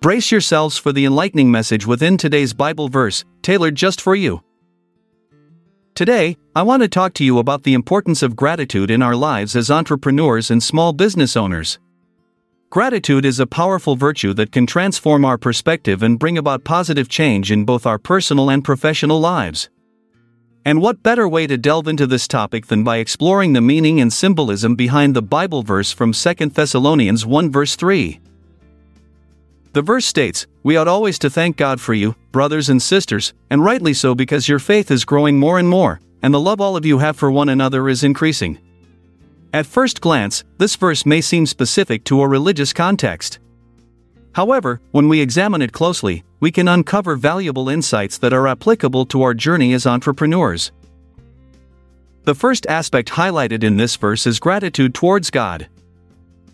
Brace yourselves for the enlightening message within today's Bible verse, tailored just for you. Today, I want to talk to you about the importance of gratitude in our lives as entrepreneurs and small business owners. Gratitude is a powerful virtue that can transform our perspective and bring about positive change in both our personal and professional lives. And what better way to delve into this topic than by exploring the meaning and symbolism behind the Bible verse from 2 Thessalonians 1 verse 3. The verse states, We ought always to thank God for you, brothers and sisters, and rightly so because your faith is growing more and more, and the love all of you have for one another is increasing. At first glance, this verse may seem specific to a religious context. However, when we examine it closely, we can uncover valuable insights that are applicable to our journey as entrepreneurs. The first aspect highlighted in this verse is gratitude towards God.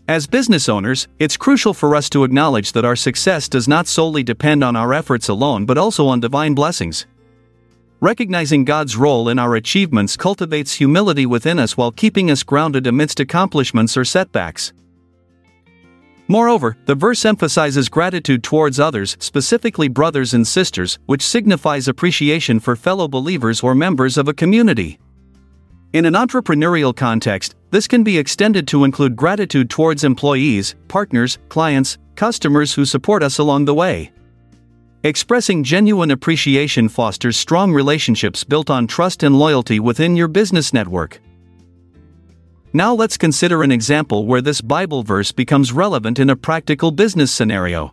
As business owners, it's crucial for us to acknowledge that our success does not solely depend on our efforts alone but also on divine blessings. Recognizing God's role in our achievements cultivates humility within us while keeping us grounded amidst accomplishments or setbacks. Moreover, the verse emphasizes gratitude towards others, specifically brothers and sisters, which signifies appreciation for fellow believers or members of a community. In an entrepreneurial context, this can be extended to include gratitude towards employees, partners, clients, customers who support us along the way. Expressing genuine appreciation fosters strong relationships built on trust and loyalty within your business network. Now let's consider an example where this Bible verse becomes relevant in a practical business scenario.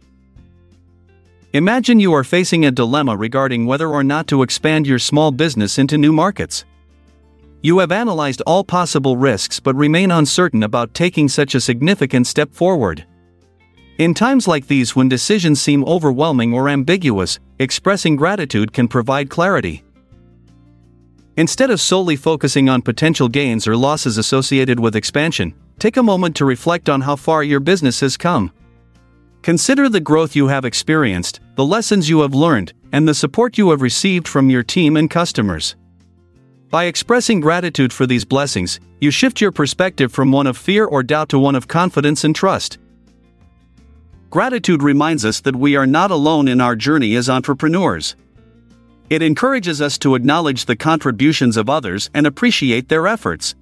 Imagine you are facing a dilemma regarding whether or not to expand your small business into new markets. You have analyzed all possible risks but remain uncertain about taking such a significant step forward. In times like these, when decisions seem overwhelming or ambiguous, expressing gratitude can provide clarity. Instead of solely focusing on potential gains or losses associated with expansion, take a moment to reflect on how far your business has come. Consider the growth you have experienced, the lessons you have learned, and the support you have received from your team and customers. By expressing gratitude for these blessings, you shift your perspective from one of fear or doubt to one of confidence and trust. Gratitude reminds us that we are not alone in our journey as entrepreneurs. It encourages us to acknowledge the contributions of others and appreciate their efforts.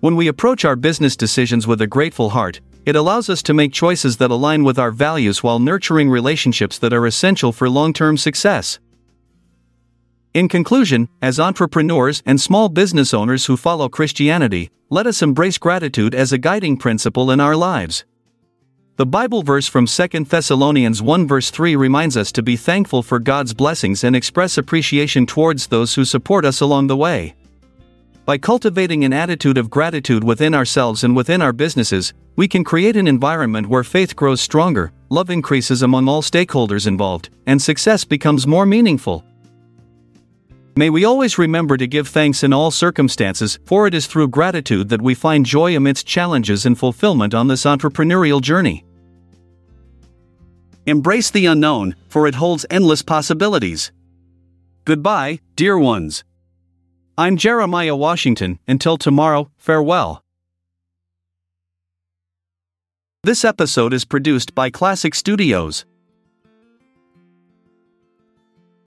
When we approach our business decisions with a grateful heart, it allows us to make choices that align with our values while nurturing relationships that are essential for long term success. In conclusion, as entrepreneurs and small business owners who follow Christianity, let us embrace gratitude as a guiding principle in our lives. The Bible verse from 2 Thessalonians 1 verse 3 reminds us to be thankful for God's blessings and express appreciation towards those who support us along the way. By cultivating an attitude of gratitude within ourselves and within our businesses, we can create an environment where faith grows stronger, love increases among all stakeholders involved, and success becomes more meaningful. May we always remember to give thanks in all circumstances, for it is through gratitude that we find joy amidst challenges and fulfillment on this entrepreneurial journey. Embrace the unknown, for it holds endless possibilities. Goodbye, dear ones. I'm Jeremiah Washington, until tomorrow, farewell. This episode is produced by Classic Studios.